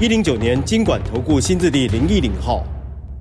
一零九年金管投顾新字第零一零号。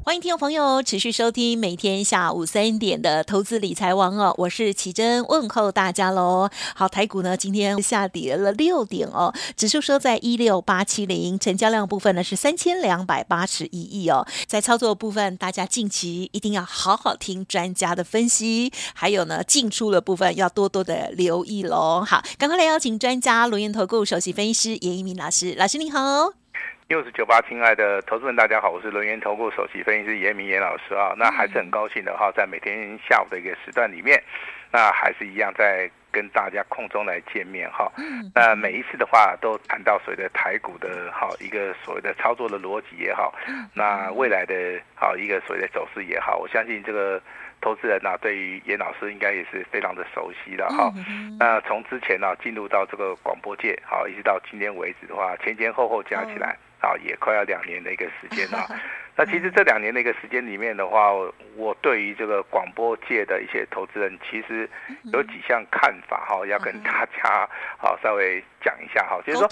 欢迎听众朋友持续收听每天下午三点的投资理财王哦，我是奇珍，问候大家喽。好，台股呢今天下跌了六点哦，指数收在一六八七零，成交量部分呢是三千两百八十一亿哦。在操作部分，大家近期一定要好好听专家的分析，还有呢进出的部分要多多的留意喽。好，赶快来邀请专家轮源投顾首席分析师严一鸣老师，老师你好。六十九八，亲爱的投资人，大家好，我是轮源投顾首席分析师严一民严老师啊。那还是很高兴的哈，在每天下午的一个时段里面，那还是一样在跟大家空中来见面哈。那每一次的话，都谈到所谓的台股的哈一个所谓的操作的逻辑也好，那未来的好一个所谓的走势也好，我相信这个投资人呐，对于严老师应该也是非常的熟悉的哈。那从之前呢进入到这个广播界，好一直到今天为止的话，前前后后加起来。啊，也快要两年的一个时间了。那其实这两年的一个时间里面的话，我对于这个广播界的一些投资人，其实有几项看法哈，要跟大家好稍微讲一下哈。就是说，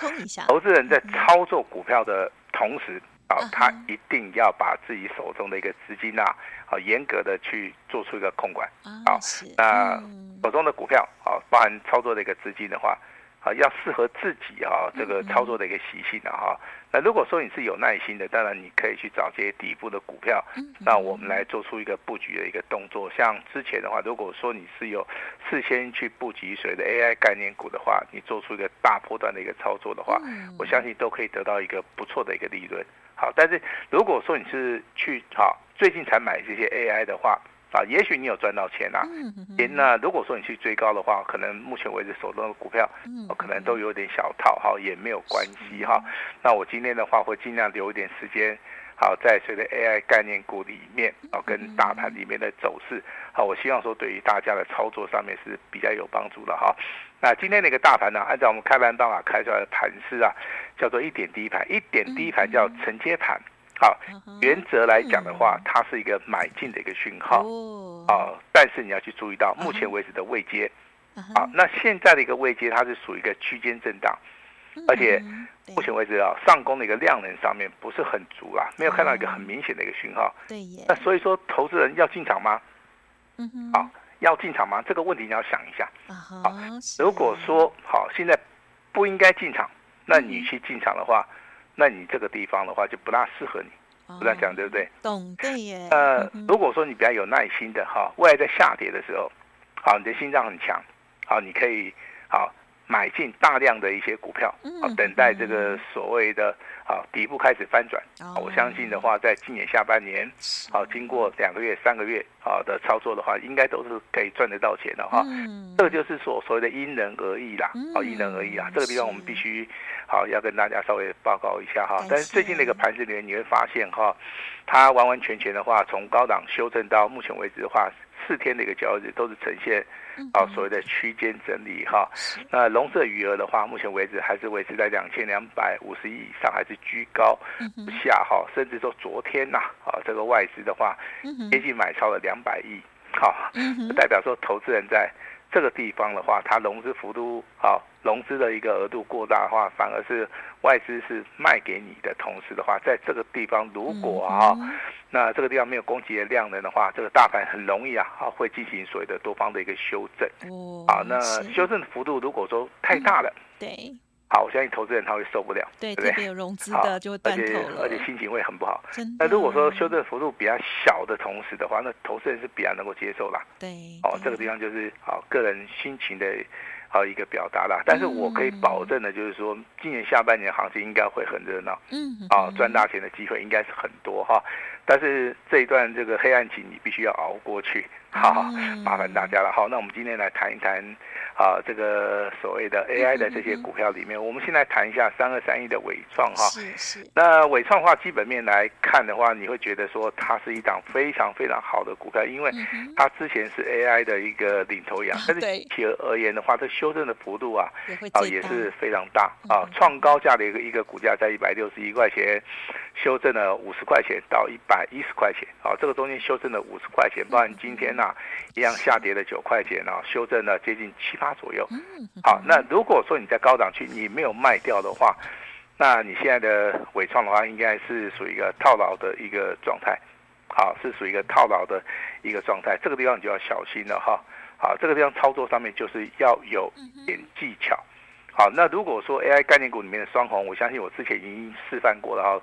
投资人在操作股票的同时啊，他一定要把自己手中的一个资金呐，好严格的去做出一个控管啊。那手中的股票啊，包含操作的一个资金的话。啊，要适合自己哈，这个操作的一个习性的哈。那如果说你是有耐心的，当然你可以去找这些底部的股票，那我们来做出一个布局的一个动作。像之前的话，如果说你是有事先去布局谁的 AI 概念股的话，你做出一个大波段的一个操作的话，我相信都可以得到一个不错的一个利润。好，但是如果说你是去好最近才买这些 AI 的话。啊，也许你有赚到钱啊，那如果说你去追高的话，可能目前为止手中的股票，可能都有点小套哈，也没有关系哈。那我今天的话会尽量留一点时间，好，在随着 AI 概念股里面啊，跟大盘里面的走势，好，我希望说对于大家的操作上面是比较有帮助的哈。那今天那个大盘呢，按照我们开盘到啊开出来的盘势啊，叫做一点低盘，一点低盘叫承接盘。好，原则来讲的话，它是一个买进的一个讯号。哦，但是你要去注意到目前为止的位阶。好，那现在的一个位阶，它是属于一个区间震荡，而且目前为止啊，上攻的一个量能上面不是很足啦，没有看到一个很明显的一个讯号。对。那所以说，投资人要进场吗？嗯要进场吗？这个问题你要想一下。好，如果说好，现在不应该进场，那你去进场的话。那你这个地方的话就不大适合你，不这样讲对不对？懂对耶。呃，如果说你比较有耐心的哈，未来在下跌的时候，好，你的心脏很强，好，你可以好。买进大量的一些股票，啊，等待这个所谓的啊底部开始翻转。我相信的话，在今年下半年，好，经过两个月、三个月啊的操作的话，应该都是可以赚得到钱的哈。这个就是所所谓的因人而异啦，好，因人而异啦。这个地方我们必须好要跟大家稍微报告一下哈。但是最近那个盘子里面，你会发现哈，它完完全全的话，从高档修正到目前为止的话，四天的一个交易日都是呈现。好，所谓的区间整理哈，那龙色余额的话，目前为止还是维持在两千两百五十亿以上，还是居高不下哈，甚至说昨天呐，啊，这个外资的话，接近买超了两百亿，好，代表说投资人在。这个地方的话，它融资幅度好，融资的一个额度过大的话，反而是外资是卖给你的同时的话，在这个地方如果啊，那这个地方没有供给的量能的话，这个大盘很容易啊，啊会进行所谓的多方的一个修正。哦，啊，那修正的幅度如果说太大了，对。好，我相信投资人他会受不了，对，对不对？有融资的就会断头了，而且心情会很不好。那如果说修正幅度比较小的同时的话，那投资人是比较能够接受啦。对，哦，这个地方就是好个人心情的好一个表达啦。但是我可以保证的，就是说今年下半年行情应该会很热闹，嗯，啊，赚大钱的机会应该是很多哈。但是这一段这个黑暗期你必须要熬过去，好，麻烦大家了。好，那我们今天来谈一谈。啊，这个所谓的 AI 的这些股票里面，嗯嗯嗯，我们现在谈一下三二三一的伟创哈。是是。那伟创的话，基本面来看的话，你会觉得说它是一档非常非常好的股票，因为它之前是 AI 的一个领头羊，嗯、但是企鹅而言的话，它修正的幅度啊，啊也是非常大啊，创高价的一个一个股价在一百六十一块钱，修正了五十块钱到一百一十块钱啊，这个中间修正了五十块钱，包含今天呢、啊、一样下跌了九块钱啊，修正了接近七八。左右，好，那如果说你在高档区你没有卖掉的话，那你现在的尾创的话，应该是属于一个套牢的一个状态，好，是属于一个套牢的一个状态，这个地方你就要小心了哈，好，这个地方操作上面就是要有点技巧，好，那如果说 AI 概念股里面的双红，我相信我之前已经示范过了哈，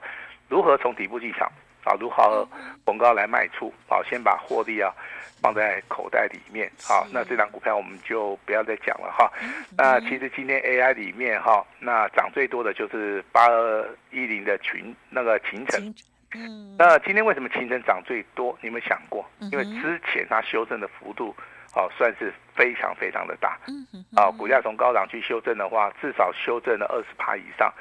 如何从底部进场，啊，如何逢高来卖出，好，先把获利啊。放在口袋里面，好，那这张股票我们就不要再讲了哈。那其实今天 AI 里面哈，那涨最多的就是八二一零的群那个秦城。嗯，那今天为什么秦城涨最多？你有没有想过？因为之前它修正的幅度，哦，算是非常非常的大。嗯嗯。啊，股价从高档去修正的话，至少修正了二十趴以上。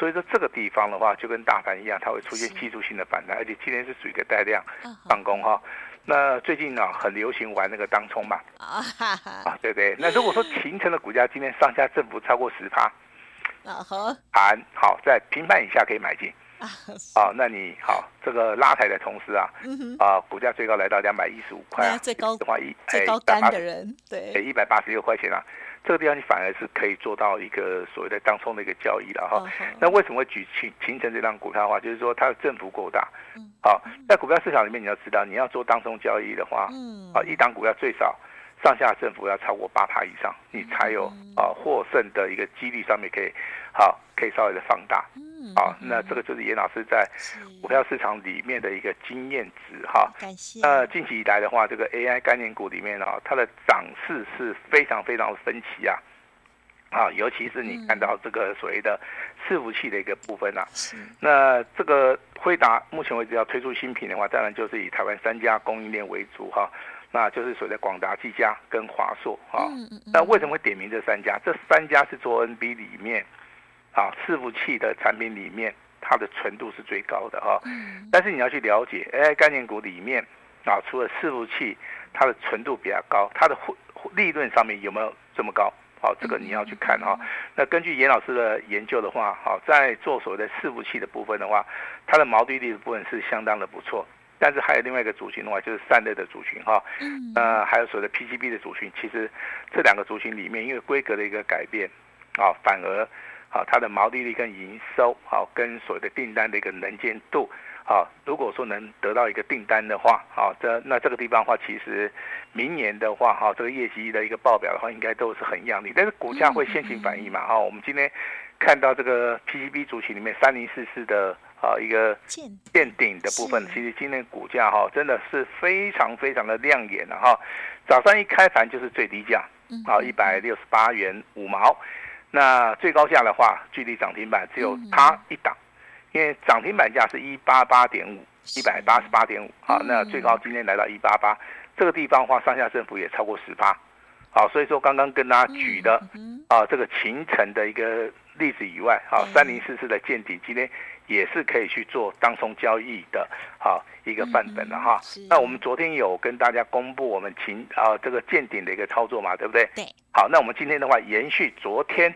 所以说这个地方的话，就跟大盘一样，它会出现技术性的反弹，而且今天是属于一个带量办公哈。那最近呢、啊，很流行玩那个当冲嘛，啊，对对。那如果说形成的股价今天上下振幅超过十趴，啊好，盘好在平盘以下可以买进，啊，那你好，这个拉抬的同时啊，啊，股价最高来到两百一十五块，最高的话一最高单的人对，一百八十六块钱啊。这个地方你反而是可以做到一个所谓的当冲的一个交易了哈。那为什么会举秦秦城这张股票的话，就是说它的振幅够大。好，在股票市场里面你要知道，你要做当冲交易的话，啊，一档股票最少上下振幅要超过八趴以上，你才有啊获胜的一个几率上面可以好可以稍微的放大。好，那这个就是严老师在股票市场里面的一个经验值哈。感谢。那近期以来的话，这个 AI 概念股里面啊，它的涨势是非常非常的分歧啊。啊，尤其是你看到这个所谓的伺服器的一个部分啊。是。那这个辉达目前为止要推出新品的话，当然就是以台湾三家供应链为主哈。那就是所谓的广达、技嘉跟华硕哈。那为什么会点名这三家？这三家是做 NB 里面。啊，伺服器的产品里面，它的纯度是最高的哈。嗯。但是你要去了解，AI 概念股里面啊，除了伺服器，它的纯度比较高，它的利润上面有没有这么高？好，这个你要去看哈。那根据严老师的研究的话，好，在做所谓的伺服器的部分的话，它的毛利率的部分是相当的不错。但是还有另外一个族群的话，就是散热的族群哈。嗯。呃，还有所谓的 PCB 的族群，其实这两个族群里面，因为规格的一个改变，啊，反而。好，它的毛利率跟营收，好，跟所谓的订单的一个能见度，好，如果说能得到一个订单的话，好，这那这个地方的话，其实明年的话，哈，这个业绩的一个报表的话，应该都是很亮丽，但是股价会先行反应嘛，哈，我们今天看到这个 PCB 主群里面三零四四的啊一个见顶的部分，其实今天股价哈真的是非常非常的亮眼了哈，早上一开盘就是最低价，啊一百六十八元五毛。那最高价的话，距离涨停板只有它一档，因为涨停板价是一八八点五，一百八十八点五，啊，那最高今天来到一八八，这个地方的话，上下振幅也超过十八，好，所以说刚刚跟大家举的啊，这个秦城的一个例子以外，好，三零四四的见底今天。也是可以去做当冲交易的，好一个范本的哈。那我们昨天有跟大家公布我们琴啊这个见顶的一个操作嘛，对不对？对。好，那我们今天的话延续昨天。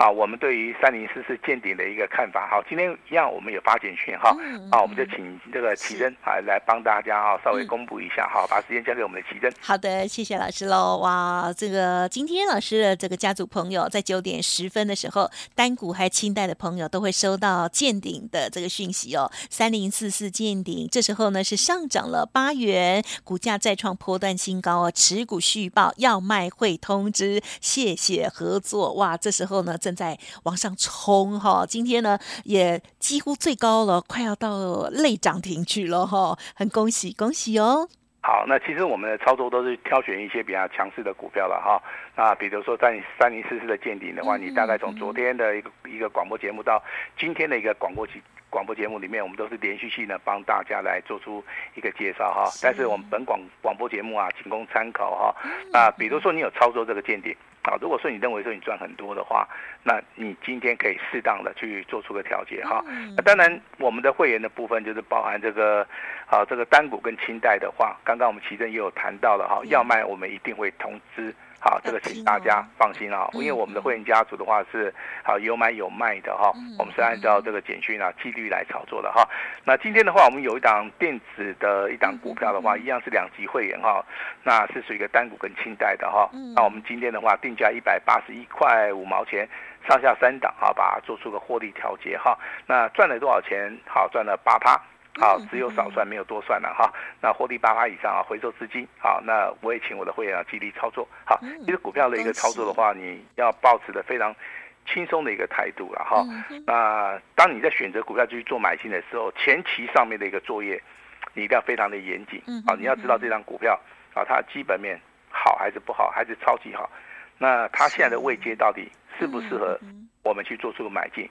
好，我们对于三零四四见顶的一个看法。好，今天一样，我们有发简讯哈。好，我们就请这个奇珍啊来帮大家啊稍微公布一下。好，把时间交给我们的奇珍。好的，谢谢老师喽。哇，这个今天老师的这个家族朋友在九点十分的时候，单股还清代的朋友都会收到见顶的这个讯息哦。三零四四见顶，这时候呢是上涨了八元，股价再创波段新高哦。持股续报要卖会通知，谢谢合作。哇，这时候呢。正在往上冲哈，今天呢也几乎最高了，快要到类涨停去了哈，很恭喜恭喜哦！好，那其实我们的操作都是挑选一些比较强势的股票了哈。那，比如说在你三零四四的见顶的话，你大概从昨天的一个一个广播节目到今天的一个广播节广播节目里面，我们都是连续性的帮大家来做出一个介绍哈。但是我们本广广播节目啊，仅供参考哈。啊，比如说你有操作这个见顶。啊，如果说你认为说你赚很多的话，那你今天可以适当的去做出个调节哈。那当然，我们的会员的部分就是包含这个，啊，这个单股跟清代的话，刚刚我们奇正也有谈到了哈，要卖我们一定会通知。好，这个请大家放心啊，因为我们的会员家族的话是好有买有卖的哈，我们是按照这个简讯啊纪律来操作的哈。那今天的话，我们有一档电子的一档股票的话，一样是两级会员哈，那是属于一个单股跟清代的哈。那我们今天的话定价一百八十一块五毛钱，上下三档啊，把它做出个获利调节哈。那赚了多少钱？好，赚了八趴。好，只有少算没有多算了哈。那获利八趴以上啊，回收资金。好，那我也请我的会员啊，极力操作。好，其实股票的一个操作的话，你要保持的非常轻松的一个态度了哈。那当你在选择股票去做买进的时候，前期上面的一个作业，你一定要非常的严谨。啊，你要知道这张股票啊，它基本面好还是不好，还是超级好。那它现在的位阶到底适不适合我们去做出买进？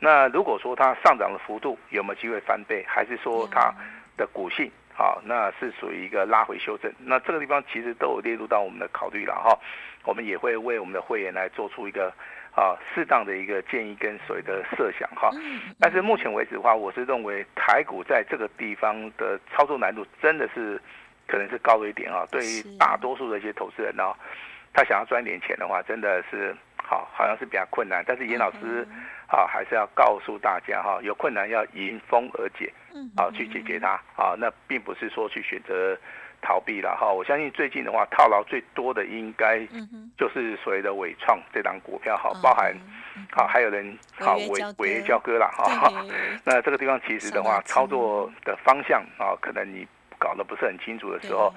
那如果说它上涨的幅度有没有机会翻倍，还是说它的股性好，那是属于一个拉回修正？那这个地方其实都有列入到我们的考虑了哈。我们也会为我们的会员来做出一个啊适当的一个建议跟所谓的设想哈。但是目前为止的话，我是认为台股在这个地方的操作难度真的是可能是高了一点啊。对于大多数的一些投资人呢，他想要赚点钱的话，真的是好好像是比较困难。但是严老师。啊，还是要告诉大家哈，有困难要迎风而解，啊，去解决它啊，那并不是说去选择逃避了哈。我相信最近的话，套牢最多的应该就是所谓的伟创这档股票哈，包含好还有人好违违约交割了哈。那这个地方其实的话，操作的方向啊，可能你搞得不是很清楚的时候，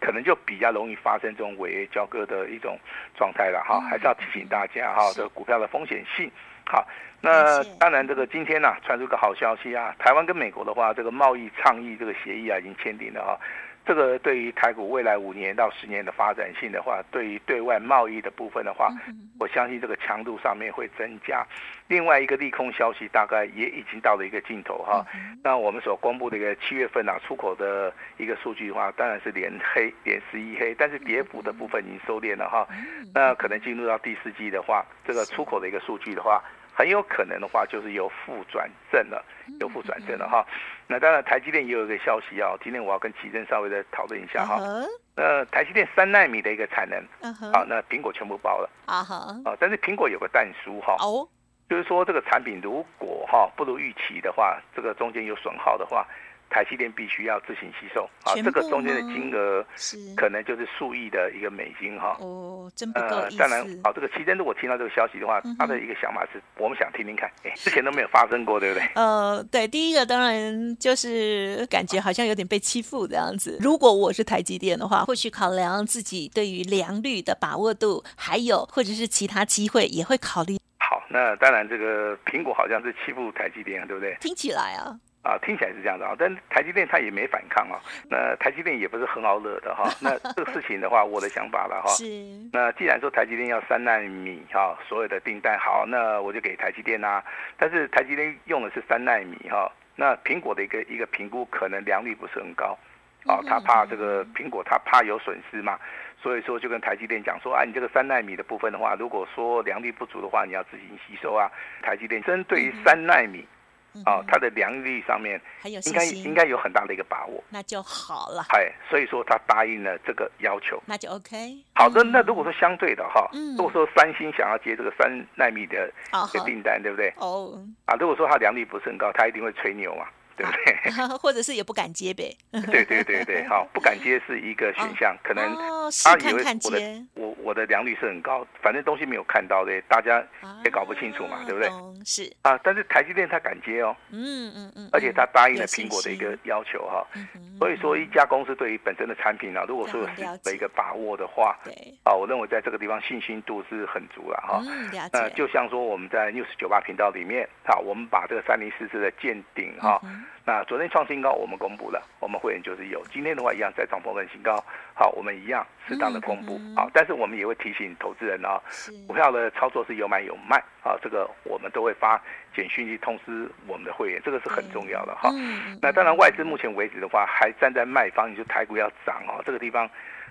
可能就比较容易发生这种违约交割的一种状态了哈。还是要提醒大家哈，这个股票的风险性。好，那当然，这个今天呢、啊，传出个好消息啊，台湾跟美国的话，这个贸易倡议这个协议啊，已经签订了哈。这个对于台股未来五年到十年的发展性的话，对于对外贸易的部分的话，我相信这个强度上面会增加。另外一个利空消息，大概也已经到了一个尽头哈。那我们所公布的一个七月份啊出口的一个数据的话，当然是连黑连十一黑，但是跌幅的部分已经收敛了哈。那可能进入到第四季的话，这个出口的一个数据的话。很有可能的话，就是由负转正了，由负转正了哈。那当然，台积电也有一个消息啊，今天我要跟奇正稍微的讨论一下哈。那台积电三纳米的一个产能，好，那苹果全部包了啊哈。但是苹果有个淡书哈，就是说这个产品如果哈不如预期的话，这个中间有损耗的话。台积电必须要自行吸收啊，这个中间的金额是可能就是数亿的一个美金哈。哦，真不够。当然，好，这个奇珍如果听到这个消息的话，他的一个想法是我们想听听看，哎，之前都没有发生过，对不对？呃，对，第一个当然就是感觉好像有点被欺负这样子。如果我是台积电的话，或许考量自己对于良率的把握度，还有或者是其他机会，也会考虑。好，那当然这个苹果好像是欺负台积电，对不对？听起来啊。啊，听起来是这样的啊，但台积电它也没反抗啊。那台积电也不是很好惹的哈。那这个事情的话，我的想法了哈。是。那既然说台积电要三纳米哈，所有的订单好，那我就给台积电啊。但是台积电用的是三纳米哈，那苹果的一个一个评估可能良率不是很高，啊，他怕这个苹果他怕有损失嘛，所以说就跟台积电讲说啊，你这个三纳米的部分的话，如果说良率不足的话，你要自行吸收啊。台积电针对于三纳米。哦，它的良率上面应该应该有很大的一个把握，那就好了。哎，所以说他答应了这个要求，那就 OK。好的，那如果说相对的哈，如果说三星想要接这个三纳米的这个订单，对不对？哦，啊，如果说它良率不是很高，他一定会吹牛嘛。对不对？或者是也不敢接呗。对对对对，好，不敢接是一个选项，可能他以为我的我我的良率是很高，反正东西没有看到的，大家也搞不清楚嘛，对不对？是啊，但是台积电他敢接哦，嗯嗯嗯，而且他答应了苹果的一个要求哈，所以说一家公司对于本身的产品啊，如果说有的一个把握的话，对，啊，我认为在这个地方信心度是很足了哈。那就像说我们在 News 九八频道里面，好，我们把这个三零四四的见顶哈。那昨天创新高，我们公布了，我们会员就是有。今天的话一样再创破分新高，好，我们一样适当的公布，嗯嗯、好，但是我们也会提醒投资人啊，股票的操作是有买有卖，啊，这个我们都会发简讯去通知我们的会员，这个是很重要的哈。嗯、那当然外资目前为止的话还站在卖方，你就台股要涨哦，这个地方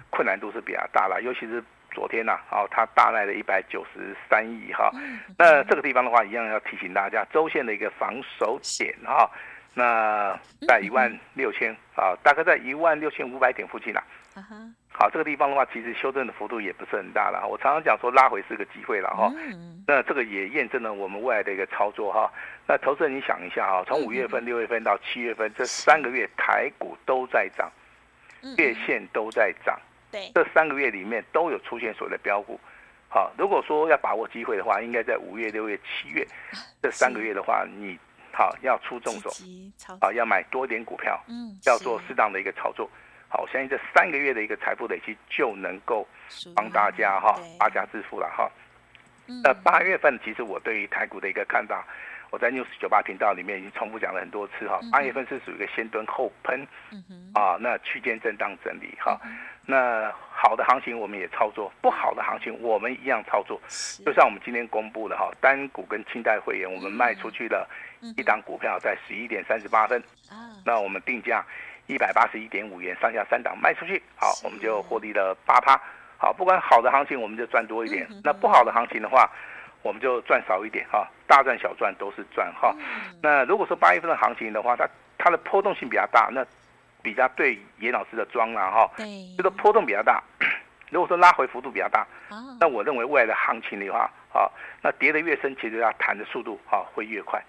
困难度是比较大了，尤其是昨天呐、啊，哦，它大卖了一百九十三亿哈，嗯、那这个地方的话一样要提醒大家，周线的一个防守点哈。那在一万六千啊，大概在一万六千五百点附近啦。Uh huh. 好，这个地方的话，其实修正的幅度也不是很大了。我常常讲说，拉回是个机会了哈。Uh huh. 那这个也验证了我们未来的一个操作哈。那投资人，你想一下哈，从五月份、六月份到七月份这三个月，台股都在涨，月线都在涨。对，这三个月里面都有出现所谓的标股。好，如果说要把握机会的话，应该在五月、六月、七月这三个月的话，你。好，要出重手，啊，要买多点股票，嗯，要做适当的一个操作。好，我相信这三个月的一个财富累积就能够帮大家哈发家致富了哈。那八月份其实我对于台股的一个看法，我在 News 九八频道里面已经重复讲了很多次哈。八月份是属于一个先蹲后喷，啊，那区间震荡整理哈。那好的行情我们也操作，不好的行情我们一样操作。就像我们今天公布的哈，单股跟清代会员我们卖出去了。一档股票在十一点三十八分，那我们定价一百八十一点五元，上下三档卖出去，好，我们就获利了八趴。好，不管好的行情，我们就赚多一点；那不好的行情的话，我们就赚少一点哈。大赚小赚都是赚哈。那如果说八月份的行情的话，它它的波动性比较大，那比较对严老师的庄啦哈。对，这个波动比较大。如果说拉回幅度比较大，那我认为未来的行情的话，啊，那跌得越深，其实它弹的速度啊会越快，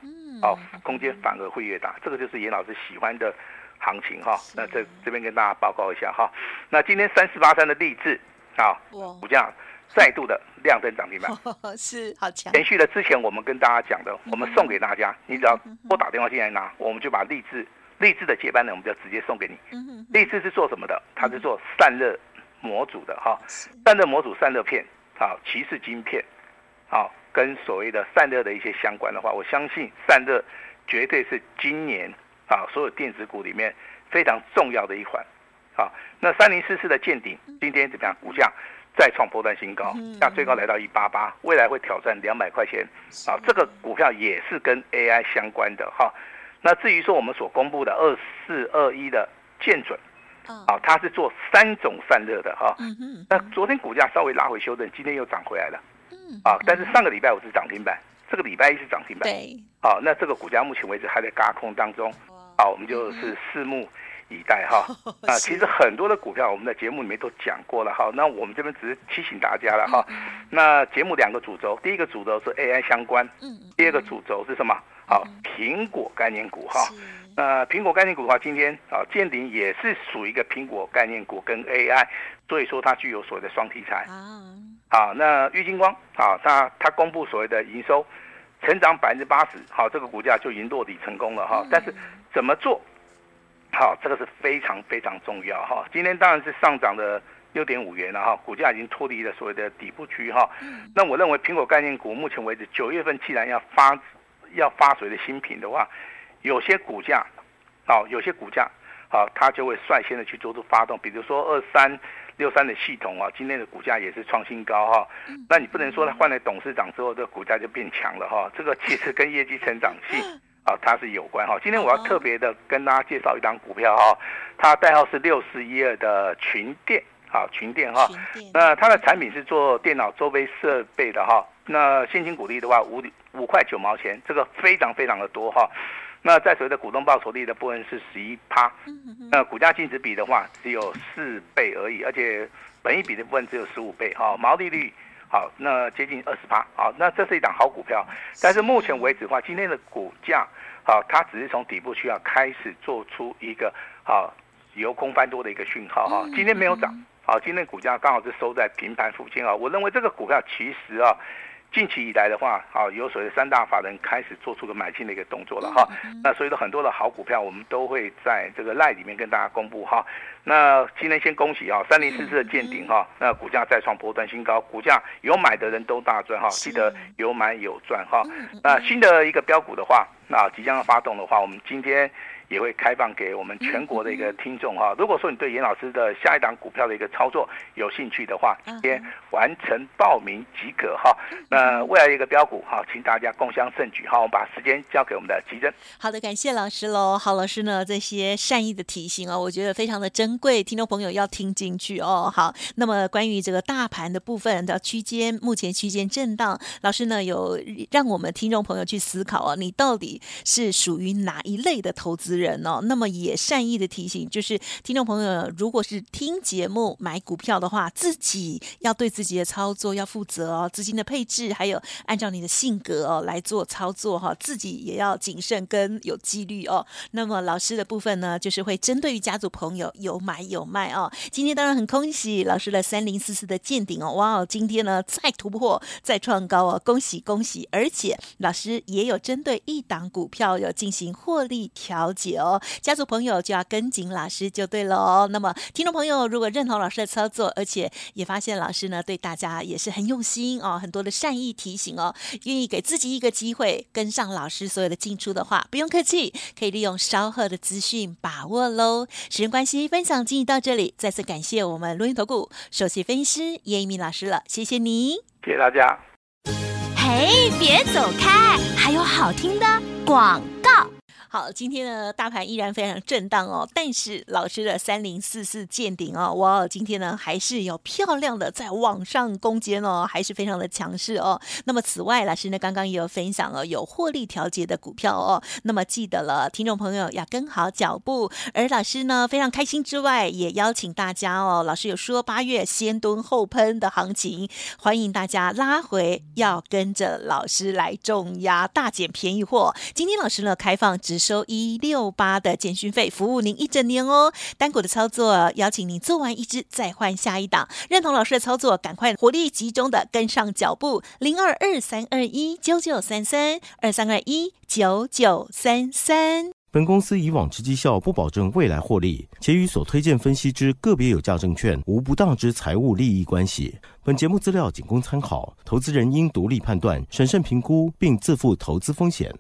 啊，空间反而会越大。这个就是严老师喜欢的行情哈。那这这边跟大家报告一下哈。那今天三四八三的励志啊，股价再度的亮灯涨停板，是好强。延续了之前我们跟大家讲的，我们送给大家，你只要拨打电话进来拿，我们就把励志励志的接班人，我们就直接送给你。励志是做什么的？它是做散热。模组的哈，散热模组、散热片，好，鳍式晶片，好，跟所谓的散热的一些相关的话，我相信散热绝对是今年啊所有电子股里面非常重要的一环。好，那三零四四的见顶今天怎么样？股价再创波段新高，那最高来到一八八，未来会挑战两百块钱。啊，这个股票也是跟 AI 相关的哈。那至于说我们所公布的二四二一的建准。啊，它是做三种散热的哈。那昨天股价稍微拉回修正，今天又涨回来了。嗯。啊，但是上个礼拜五是涨停板，这个礼拜一是涨停板。对。好，那这个股价目前为止还在轧空当中。好，我们就是拭目以待哈。啊，其实很多的股票我们在节目里面都讲过了哈。那我们这边只是提醒大家了哈。那节目两个主轴，第一个主轴是 AI 相关。嗯。第二个主轴是什么？好，苹果概念股哈。那苹果概念股的话，今天啊见顶也是属于一个苹果概念股跟 AI，所以说它具有所谓的双题材。好，那玉晶光啊，它它公布所谓的营收成长百分之八十，好，这个股价就已经落底成功了哈。但是怎么做？好，这个是非常非常重要哈。今天当然是上涨了六点五元了哈，股价已经脱离了所谓的底部区哈。那我认为苹果概念股目前为止九月份既然要发要发水的新品的话，有些股价，好，有些股价，好，它就会率先的去做出发动，比如说二三六三的系统啊，今天的股价也是创新高哈。那你不能说它换了董事长之后，这个股价就变强了哈。这个其实跟业绩成长性 啊，它是有关哈。今天我要特别的跟大家介绍一档股票哈，它代号是六四一二的群电，好，群电哈。那它的产品是做电脑周边设备的哈。那现金股利的话，五五块九毛钱，这个非常非常的多哈。那在所谓的股东报酬率的部分是十一趴，那股价净值比的话只有四倍而已，而且本益比的部分只有十五倍，哈，毛利率好，那接近二十八，好，那这是一档好股票，但是目前为止的话，今天的股价，好，它只是从底部需要开始做出一个好由空翻多的一个讯号，哈，今天没有涨，好，今天股价刚好是收在平盘附近啊，我认为这个股票其实啊。近期以来的话，啊，有所谓三大法人开始做出个买进的一个动作了哈。那所以说很多的好股票，我们都会在这个 LINE 里面跟大家公布哈。那今天先恭喜啊，三零四四的见顶哈，那股价再创波段新高，股价有买的人都大赚哈，记得有买有赚哈。那新的一个标股的话，那即将要发动的话，我们今天。也会开放给我们全国的一个听众哈。如果说你对严老师的下一档股票的一个操作有兴趣的话，今天完成报名即可哈。那未来一个标股哈，请大家共襄盛举哈。我们把时间交给我们的吉珍。好的，感谢老师喽。好，老师呢这些善意的提醒哦，我觉得非常的珍贵，听众朋友要听进去哦。好，那么关于这个大盘的部分的区间，目前区间震荡，老师呢有让我们听众朋友去思考啊，你到底是属于哪一类的投资人哦，那么也善意的提醒，就是听众朋友，如果是听节目买股票的话，自己要对自己的操作要负责哦，资金的配置还有按照你的性格哦来做操作哈，自己也要谨慎跟有纪律哦。那么老师的部分呢，就是会针对于家族朋友有买有卖哦。今天当然很恭喜老师的三零四四的见顶哦，哇哦，今天呢再突破再创高哦，恭喜恭喜！而且老师也有针对一档股票有进行获利调节。哦，家族朋友就要跟紧老师就对了哦。那么，听众朋友如果认同老师的操作，而且也发现老师呢对大家也是很用心哦，很多的善意提醒哦，愿意给自己一个机会跟上老师所有的进出的话，不用客气，可以利用稍后的资讯把握喽。时间关系，分享进行到这里，再次感谢我们录音投顾首席分析师叶一鸣老师了，谢谢你，谢谢大家。嘿，别走开，还有好听的广告。好，今天的大盘依然非常震荡哦，但是老师的三零四四见顶哦，哇，今天呢还是有漂亮的在往上攻坚哦，还是非常的强势哦。那么此外，老师呢刚刚也有分享了有获利调节的股票哦，那么记得了，听众朋友要跟好脚步。而老师呢非常开心之外，也邀请大家哦，老师有说八月先蹲后喷的行情，欢迎大家拉回，要跟着老师来重压大捡便宜货。今天老师呢开放只收一六八的简讯费，服务您一整年哦。单股的操作，邀请您做完一支再换下一档。认同老师的操作，赶快火力集中的跟上脚步。零二二三二一九九三三二三二一九九三三。本公司以往之绩效不保证未来获利，且与所推荐分析之个别有价证券无不当之财务利益关系。本节目资料仅供参考，投资人应独立判断、审慎评估，并自负投资风险。